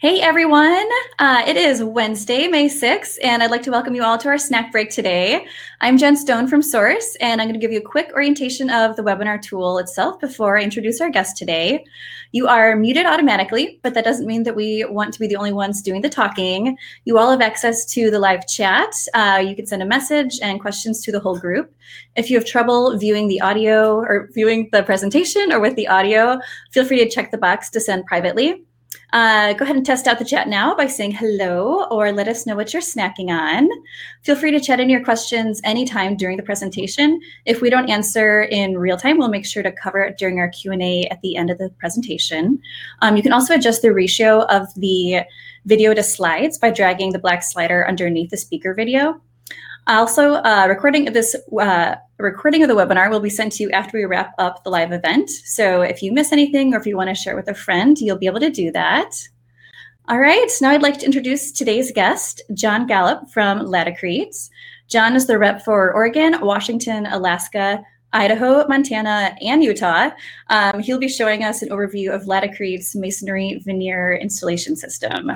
Hey everyone, uh, it is Wednesday, May 6th, and I'd like to welcome you all to our snack break today. I'm Jen Stone from Source, and I'm going to give you a quick orientation of the webinar tool itself before I introduce our guest today. You are muted automatically, but that doesn't mean that we want to be the only ones doing the talking. You all have access to the live chat. Uh, you can send a message and questions to the whole group. If you have trouble viewing the audio or viewing the presentation or with the audio, feel free to check the box to send privately. Uh, go ahead and test out the chat now by saying hello or let us know what you're snacking on. Feel free to chat in your questions anytime during the presentation. If we don't answer in real time, we'll make sure to cover it during our Q&A at the end of the presentation. Um, you can also adjust the ratio of the video to slides by dragging the black slider underneath the speaker video. Also, uh, recording of this uh, recording of the webinar will be sent to you after we wrap up the live event. So if you miss anything or if you want to share with a friend, you'll be able to do that. All right, now I'd like to introduce today's guest, John Gallup from Laticrete. John is the rep for Oregon, Washington, Alaska, Idaho, Montana, and Utah. Um, he'll be showing us an overview of Laticrete's masonry veneer installation system.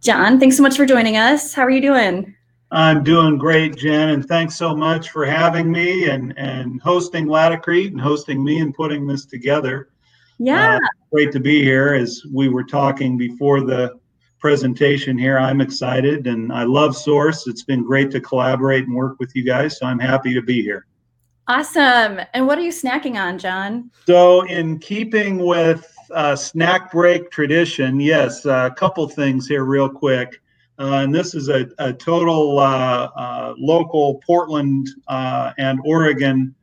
John, thanks so much for joining us. How are you doing? I'm doing great, Jen, and thanks so much for having me and, and hosting Laticrete and hosting me and putting this together. Yeah. Uh, great to be here. As we were talking before the presentation here, I'm excited and I love Source. It's been great to collaborate and work with you guys, so I'm happy to be here. Awesome. And what are you snacking on, John? So, in keeping with uh, snack break tradition, yes, a couple things here, real quick. Uh, and this is a, a total uh, uh, local Portland and Oregon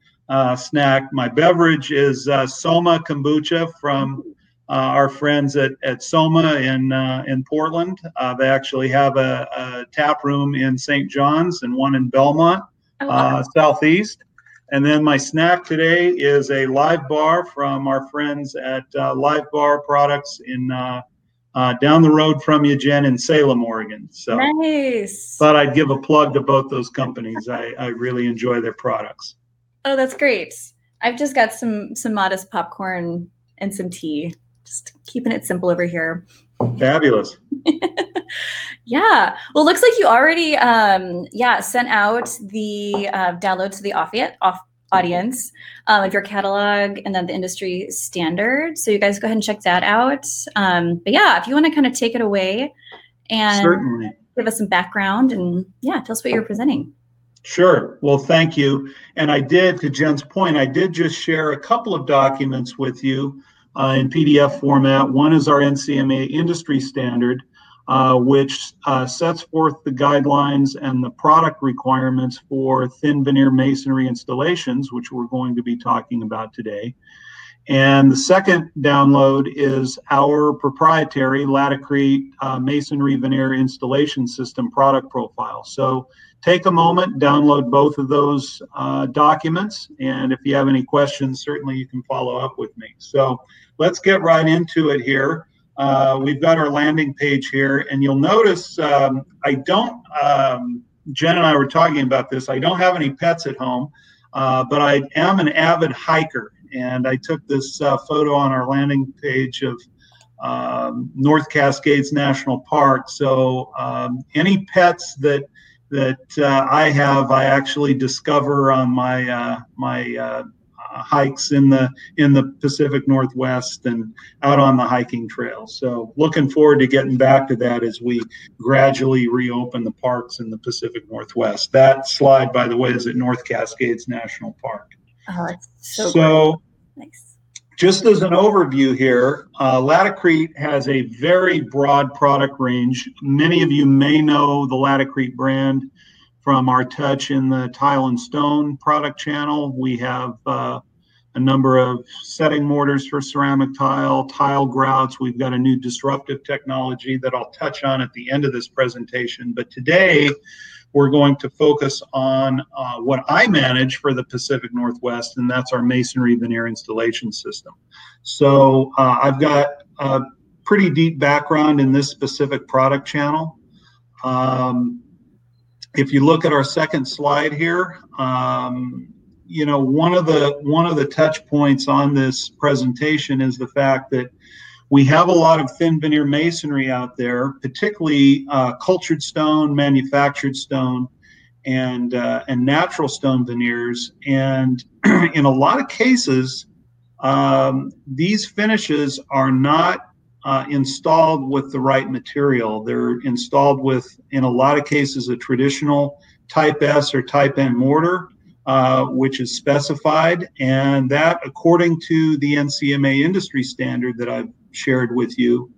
snack. My beverage is Soma kombucha from our friends at, at Soma in in Portland. they actually have a, a, tap room in St. John's and one in Belmont, oh, wow. southeast. And then my snack today is a live bar from our friends at uh, Live Bar Products in uh, uh, down the road from you, Jen, in Salem, Oregon. So nice. Thought I'd give a plug to both those companies. I, I really enjoy their products. Oh, that's great. I've just got some some modest popcorn and some tea. Just keeping it simple over here. Fabulous. yeah. Well, looks like you already um yeah, sent out the uh, download to the off off audience um, of your catalog and then the industry standard. So you guys go ahead and check that out. Um, but yeah, if you want to kind of take it away and Certainly. give us some background and yeah, tell us what you're presenting. Sure. Well, thank you. And I did, to Jen's point, I did just share a couple of documents with you uh, in PDF format. One is our NCMA industry standard, uh, which uh, sets forth the guidelines and the product requirements for thin veneer masonry installations, which we're going to be talking about today. And the second download is our proprietary Laticrete uh, masonry veneer installation system product profile. So take a moment, download both of those uh, documents, and if you have any questions, certainly you can follow up with me. So let's get right into it here. Uh, we've got our landing page here, and you'll notice um, I don't, um, Jen and I were talking about this, I don't have any pets at home, uh, but I am an avid hiker. And I took this uh, photo on our landing page of um, North Cascades National Park. So um, any pets that that uh, I have, I actually discover on my uh, my uh, hikes in the in the Pacific Northwest and out on the hiking trail. So looking forward to getting back to that as we gradually reopen the parks in the Pacific Northwest. That slide, by the way, is at North Cascades National Park. Oh, it's so, so nice. Just as an overview here, uh, Laticrete has a very broad product range. Many of you may know the Laticrete brand from our touch in the tile and stone product channel. We have uh, a number of setting mortars for ceramic tile, tile grouts. We've got a new disruptive technology that I'll touch on at the end of this presentation. But today, we're going to focus on uh, what I manage for the Pacific Northwest, and that's our masonry veneer installation system. So uh, I've got a pretty deep background in this specific product channel. Um, if you look at our second slide here, um, you know one of the one of the touch points on this presentation is the fact that we have a lot of thin veneer masonry out there, particularly uh, cultured stone, manufactured stone, and uh, and natural stone veneers. And in a lot of cases, um, these finishes are not uh, installed with the right material. They're installed with, in a lot of cases, a traditional Type S or Type N mortar, uh, which is specified, and that, according to the NCMA industry standard that I've shared with you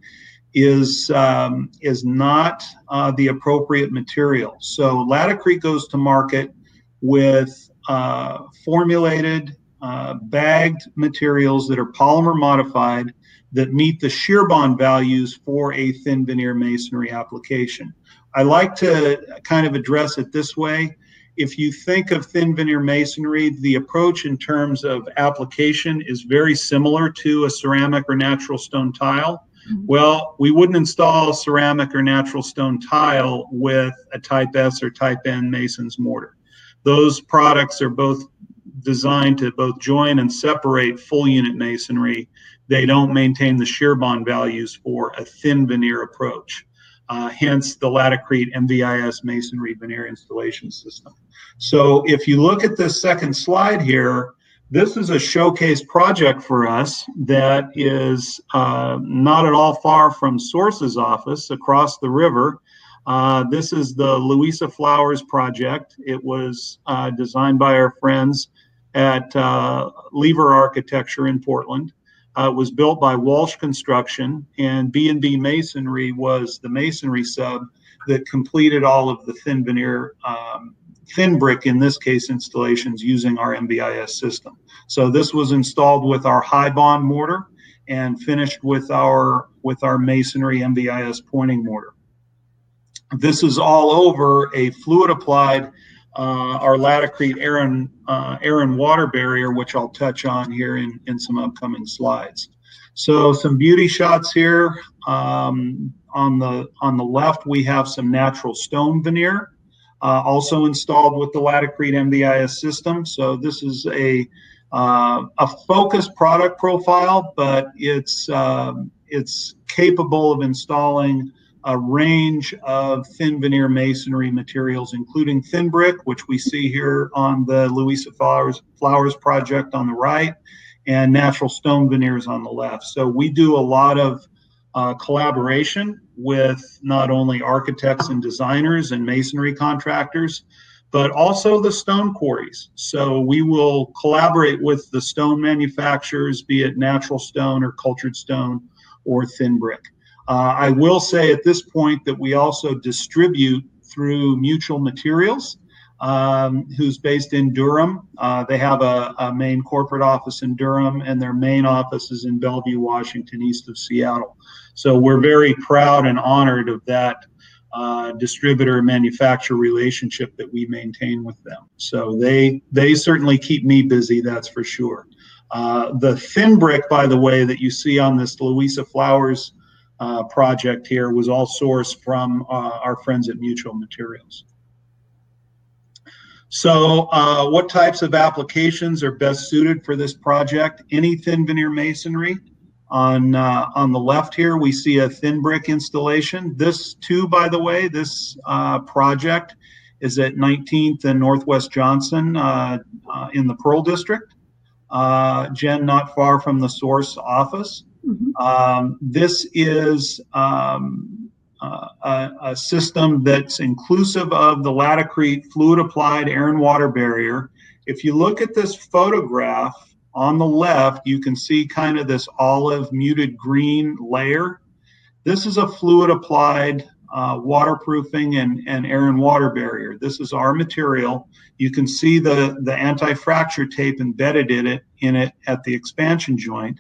is um, is not uh, the appropriate material. So Laticrete goes to market with uh, formulated uh, bagged materials that are polymer modified that meet the shear bond values for a thin veneer masonry application. I like to kind of address it this way if you think of thin veneer masonry, the approach in terms of application is very similar to a ceramic or natural stone tile. Mm-hmm. Well, we wouldn't install ceramic or natural stone tile with a type S or type N mason's mortar. Those products are both designed to both join and separate full unit masonry. They don't maintain the shear bond values for a thin veneer approach uh, hence the Laticrete MVIS masonry veneer installation system. So if you look at this second slide here, this is a showcase project for us that is uh, not at all far from Source's office across the river. Uh, this is the Louisa Flowers project. It was uh, designed by our friends at uh, Lever Architecture in Portland. Uh, it was built by Walsh Construction, and B&B Masonry was the masonry sub that completed all of the thin veneer, um, thin brick, in this case, installations using our MVIS system. So this was installed with our high bond mortar and finished with our with our masonry MVIS pointing mortar. This is all over a fluid applied uh, our Laticrete air and, uh, water barrier, which I'll touch on here in, in some upcoming slides. So some beauty shots here. Um, on the on the left, we have some natural stone veneer, uh, also installed with the Laticrete MVIS system. So this is a uh, a focused product profile, but it's um, it's capable of installing a range of thin veneer masonry materials, including thin brick, which we see here on the Louisa Flowers, Flowers project on the right, and natural stone veneers on the left. So we do a lot of uh, collaboration with not only architects and designers and masonry contractors, but also the stone quarries. So we will collaborate with the stone manufacturers, be it natural stone or cultured stone or thin brick. Uh, I will say at this point that we also distribute through Mutual Materials, um, who's based in Durham. Uh, they have a, a, main corporate office in Durham, and their main office is in Bellevue, Washington, east of Seattle. So we're very proud and honored of that uh, distributor manufacturer relationship that we maintain with them. So they they certainly keep me busy, that's for sure. Uh, the thin brick, by the way, that you see on this Louisa Flowers uh, project here was all sourced from uh, our friends at Mutual Materials. So uh, what types of applications are best suited for this project? Any thin veneer masonry. On, uh, on the left here, we see a thin brick installation. This too, by the way, this uh, project is at 19th and Northwest Johnson uh, in the Pearl District. Jen, not far from the source office. Mm-hmm. Um, this is um, uh, a, a, system that's inclusive of the Laticrete fluid applied air and water barrier. If you look at this photograph on the left, you can see kind of this olive muted green layer. This is a fluid applied uh, waterproofing and, and air and water barrier. This is our material. You can see the, the anti-fracture tape embedded in it, in it at the expansion joint.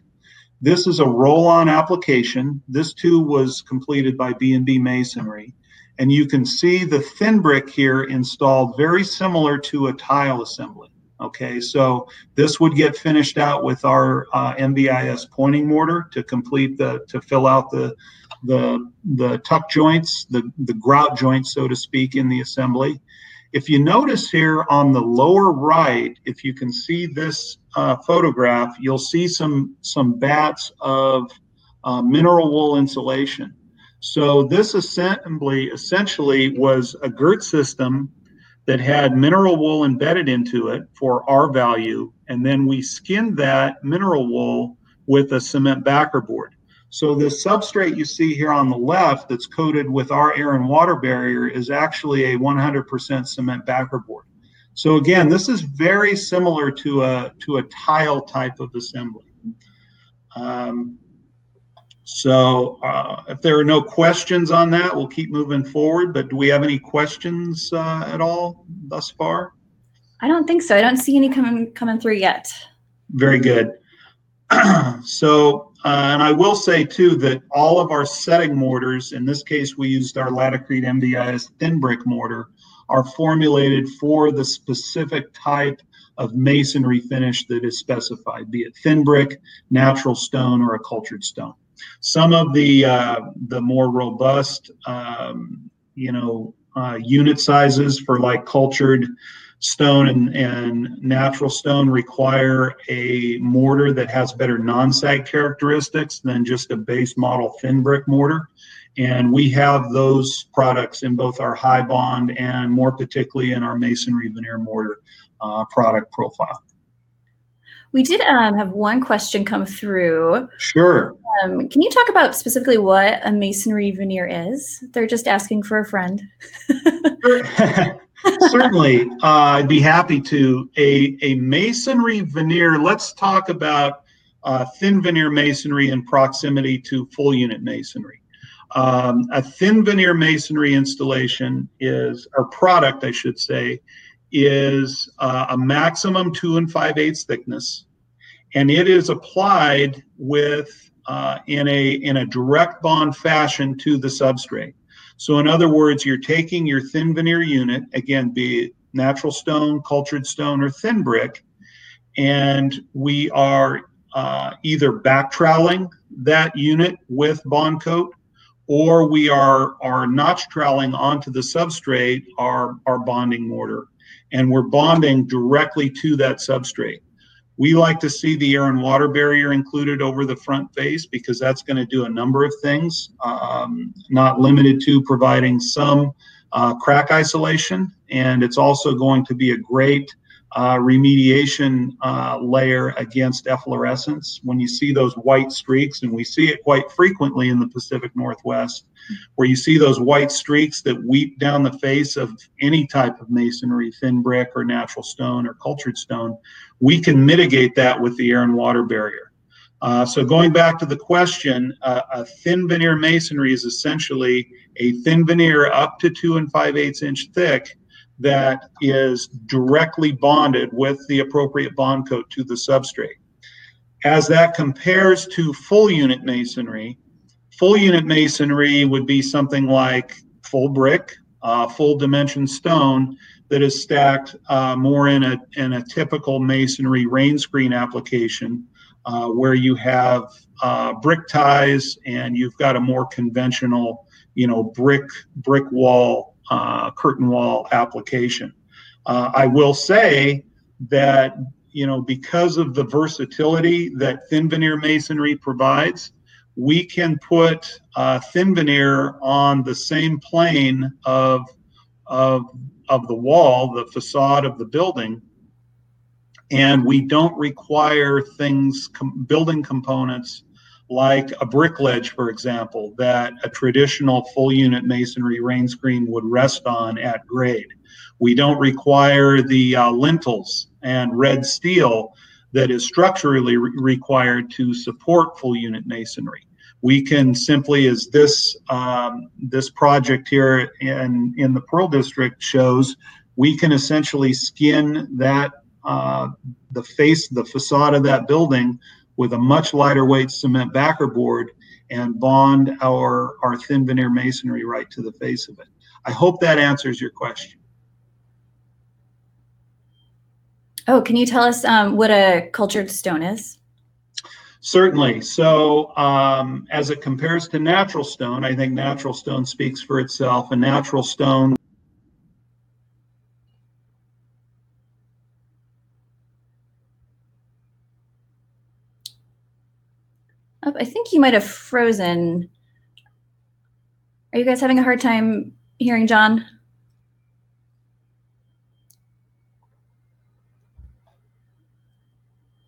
This is a roll-on application. This too was completed by B&B Masonry. And you can see the thin brick here installed very similar to a tile assembly. Okay, so this would get finished out with our uh, MVIS pointing mortar to complete the, to fill out the, the, the tuck joints, the, the grout joints, so to speak, in the assembly. If you notice here on the lower right, if you can see this uh, photograph, you'll see some some batts of uh, mineral wool insulation. So this assembly essentially was a girt system that had mineral wool embedded into it for R value, and then we skinned that mineral wool with a cement backer board. So the substrate you see here on the left that's coated with our air and water barrier is actually a 100% cement backer board. So again, this is very similar to a to a tile type of assembly. Um, so uh, if there are no questions on that, we'll keep moving forward. But do we have any questions uh, at all thus far? I don't think so. I don't see any coming coming through yet. Very good. so, uh, and I will say too that all of our setting mortars, in this case, we used our Laticrete MVIS thin brick mortar, are formulated for the specific type of masonry finish that is specified, be it thin brick, natural stone, or a cultured stone. Some of the uh, the more robust, um, you know, uh, unit sizes for like cultured stone and, and natural stone require a mortar that has better non-sag characteristics than just a base model thin brick mortar. And we have those products in both our high bond and more particularly in our masonry veneer mortar uh, product profile. We did um, have one question come through. Sure. Um, can you talk about specifically what a masonry veneer is? They're just asking for a friend. Certainly, uh, I'd be happy to. A, a masonry veneer, let's talk about uh, thin veneer masonry in proximity to full unit masonry. Um, a thin veneer masonry installation is, or product, I should say, is uh, a maximum two and five eighths thickness, and it is applied with uh, in a in a direct bond fashion to the substrate. So in other words, you're taking your thin veneer unit, again, be it natural stone, cultured stone, or thin brick, and we are uh, either back troweling that unit with bond coat, or we are are notch troweling onto the substrate our our bonding mortar and we're bonding directly to that substrate. We like to see the air and water barrier included over the front face because that's going to do a number of things, um, not limited to providing some uh, crack isolation. And it's also going to be a great uh, remediation uh, layer against efflorescence. When you see those white streaks, and we see it quite frequently in the Pacific Northwest, where you see those white streaks that weep down the face of any type of masonry, thin brick or natural stone or cultured stone, we can mitigate that with the air and water barrier. Uh, so going back to the question, uh, a thin veneer masonry is essentially a thin veneer up to two and five eighths inch thick that is directly bonded with the appropriate bond coat to the substrate. As that compares to full unit masonry, full unit masonry would be something like full brick, uh, full dimension stone that is stacked uh, more in a, in a typical masonry rain screen application uh, where you have uh, brick ties and you've got a more conventional, you know, brick brick wall uh, curtain wall application. Uh, I will say that you know because of the versatility that thin veneer masonry provides, we can put uh, thin veneer on the same plane of of of the wall, the facade of the building, and we don't require things com- building components like a brick ledge, for example, that a traditional full unit masonry rain screen would rest on at grade. We don't require the uh, lintels and red steel that is structurally re- required to support full unit masonry. We can simply, as this um, this project here in in the Pearl District shows, we can essentially skin that uh, the face, the facade of that building with a much lighter weight cement backer board and bond our, our thin veneer masonry right to the face of it. I hope that answers your question. Oh, can you tell us um, what a cultured stone is? Certainly. So, um, as it compares to natural stone, I think natural stone speaks for itself. A natural stone I think think you might have frozen. Are you guys having a hard time hearing John?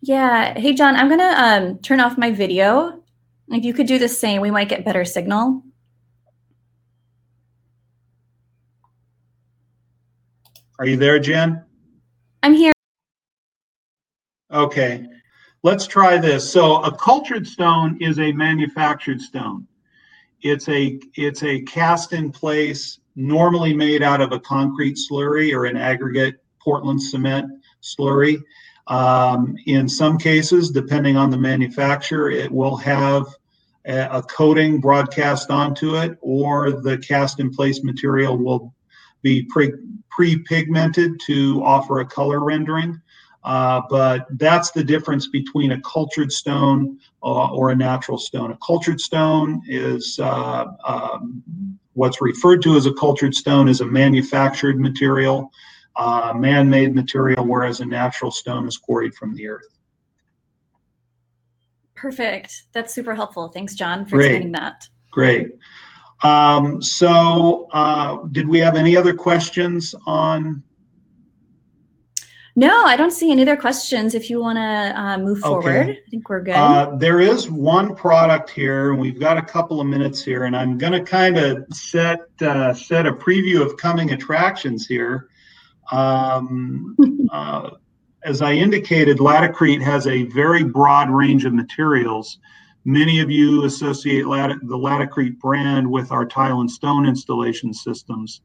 Yeah. Hey, John, I'm gonna um, turn off my video. If you could do the same, we might get better signal. Are you there, Jen? I'm here. Okay, let's try this. So a cultured stone is a manufactured stone. It's a it's a cast in place, normally made out of a concrete slurry or an aggregate Portland cement slurry. Um, in some cases, depending on the manufacturer, it will have a, a coating broadcast onto it, or the cast in place material will be pre pre-pigmented to offer a color rendering. Uh, but that's the difference between a cultured stone uh, or a natural stone. A cultured stone is uh, um, what's referred to as a cultured stone is a manufactured material, uh, man-made material, whereas a natural stone is quarried from the earth. Perfect. That's super helpful. Thanks, John, for Great. explaining that. Great. Um, so, uh, did we have any other questions on? No, I don't see any other questions. If you want to uh, move Okay. forward, I think we're good. Uh, there is one product here, and we've got a couple of minutes here, and I'm going to kind of set uh, set a preview of coming attractions here. Um, uh, as I indicated, Laticrete has a very broad range of materials. Many of you associate Lat- the Laticrete brand with our tile and stone installation systems.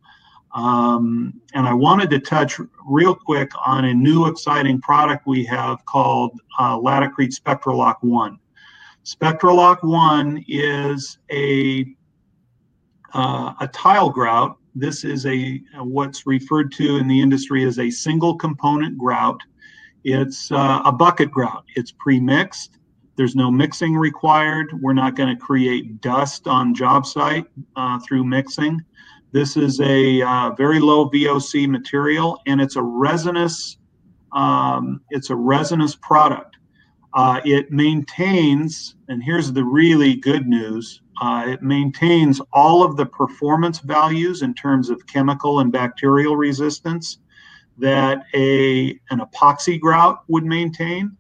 Um, and I wanted to touch real quick on a new exciting product we have called uh, Laticrete Spectralock One. Spectralock One is a uh, a tile grout. This is a what's referred to in the industry as a single component grout. It's uh, a bucket grout. It's pre-mixed. There's no mixing required. We're not going to create dust on job site uh, through mixing. This is a uh, very low VOC material, and it's a resinous. Um, it's a resinous product. Uh, it maintains, and here's the really good news: uh, it maintains all of the performance values in terms of chemical and bacterial resistance that a an epoxy grout would maintain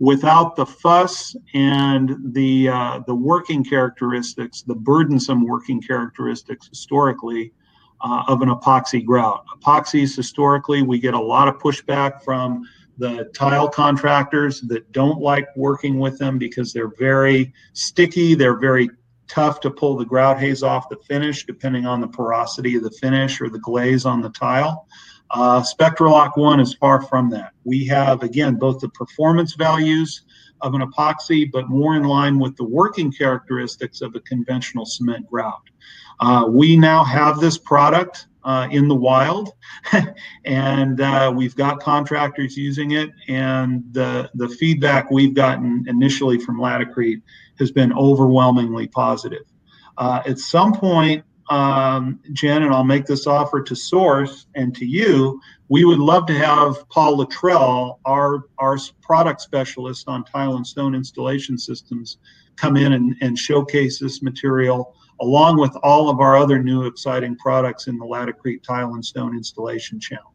without the fuss and the uh, the working characteristics, the burdensome working characteristics historically uh, of an epoxy grout. Epoxies historically, we get a lot of pushback from the tile contractors that don't like working with them because they're very sticky. They're very tough to pull the grout haze off the finish, depending on the porosity of the finish or the glaze on the tile. Uh, Spectralock One is far from that. We have, again, both the performance values of an epoxy, but more in line with the working characteristics of a conventional cement grout. Uh, we now have this product uh, in the wild, and uh, we've got contractors using it. And the the feedback we've gotten initially from Laticrete has been overwhelmingly positive. Uh, at some point, um, Jen, and I'll make this offer to Source and to you. We would love to have Paul Luttrell, our our product specialist on tile and stone installation systems, come in and, and showcase this material along with all of our other new exciting products in the Laticrete tile and stone installation channel.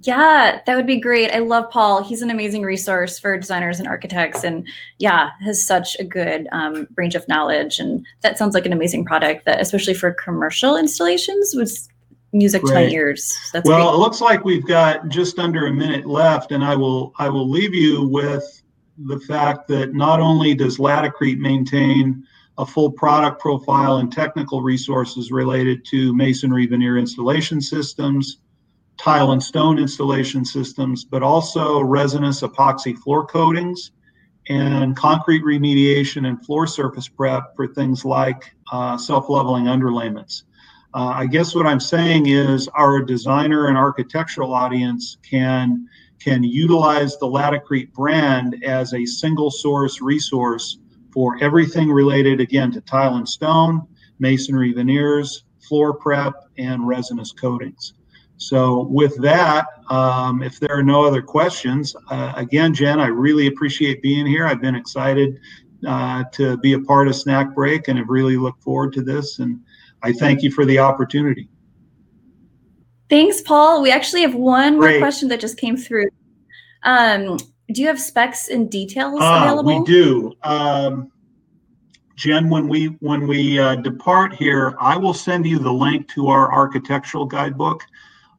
Yeah, that would be great. I love Paul. He's an amazing resource for designers and architects, and yeah, has such a good um, range of knowledge. And that sounds like an amazing product that, especially for commercial installations, was music to my Great. ears. That's well, great. it looks like we've got just under a minute left, and I will I will leave you with the fact that not only does Laticrete maintain a full product profile and technical resources related to masonry veneer installation systems, tile and stone installation systems, but also resinous epoxy floor coatings and concrete remediation and floor surface prep for things like uh, self-leveling underlayments. Uh, I guess what I'm saying is our designer and architectural audience can can utilize the Laticrete brand as a single source resource for everything related again to tile and stone, masonry veneers, floor prep, and resinous coatings. So with that, um, if there are no other questions, uh, again, Jen, I really appreciate being here. I've been excited uh, to be a part of Snack Break and have really looked forward to this. And I thank you for the opportunity. Thanks, Paul. We actually have one more Great. question that just came through. Um, do you have specs and details Ah, available? we do. Um, Jen, when we when we uh, depart here, I will send you the link to our architectural guidebook.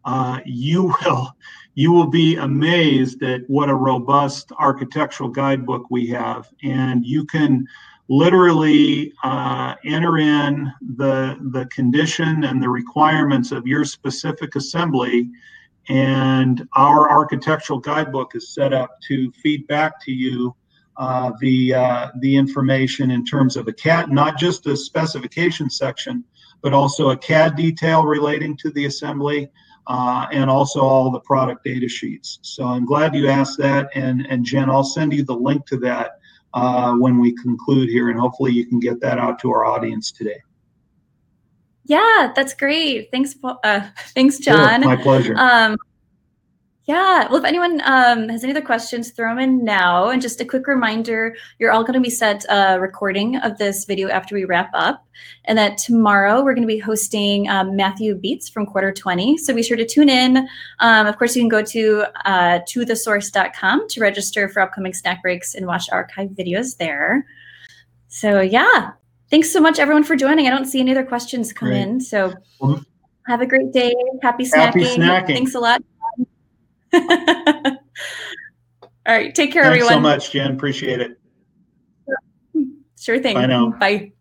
Uh, you will you will be amazed at what a robust architectural guidebook we have, and you can literally uh, enter in the the condition and the requirements of your specific assembly and our architectural guidebook is set up to feed back to you uh, the uh, the information in terms of a CAD, not just a specification section, but also a CAD detail relating to the assembly, uh, and also all the product data sheets. So I'm glad you asked that, and and Jen, I'll send you the link to that uh, when we conclude here, and hopefully you can get that out to our audience today. Yeah, that's great. Thanks, Uh, thanks, Sure, John. my pleasure. Um, yeah, well, if anyone um, has any other questions, throw them in now. And just a quick reminder you're all going to be sent a recording of this video after we wrap up. And that tomorrow we're going to be hosting um, Matthew Beats from Quarter 20. So be sure to tune in. Um, of course, you can go to uh, tothesource.com to register for upcoming snack breaks and watch archive videos there. So, yeah, thanks so much, everyone, for joining. I don't see any other questions come Great. in. So, have a great day. Happy snacking. Happy snacking. Thanks a lot. All right. Take care, everyone. Thanks everyone. so much, Jen. Appreciate it. Sure thing. Bye now. Bye.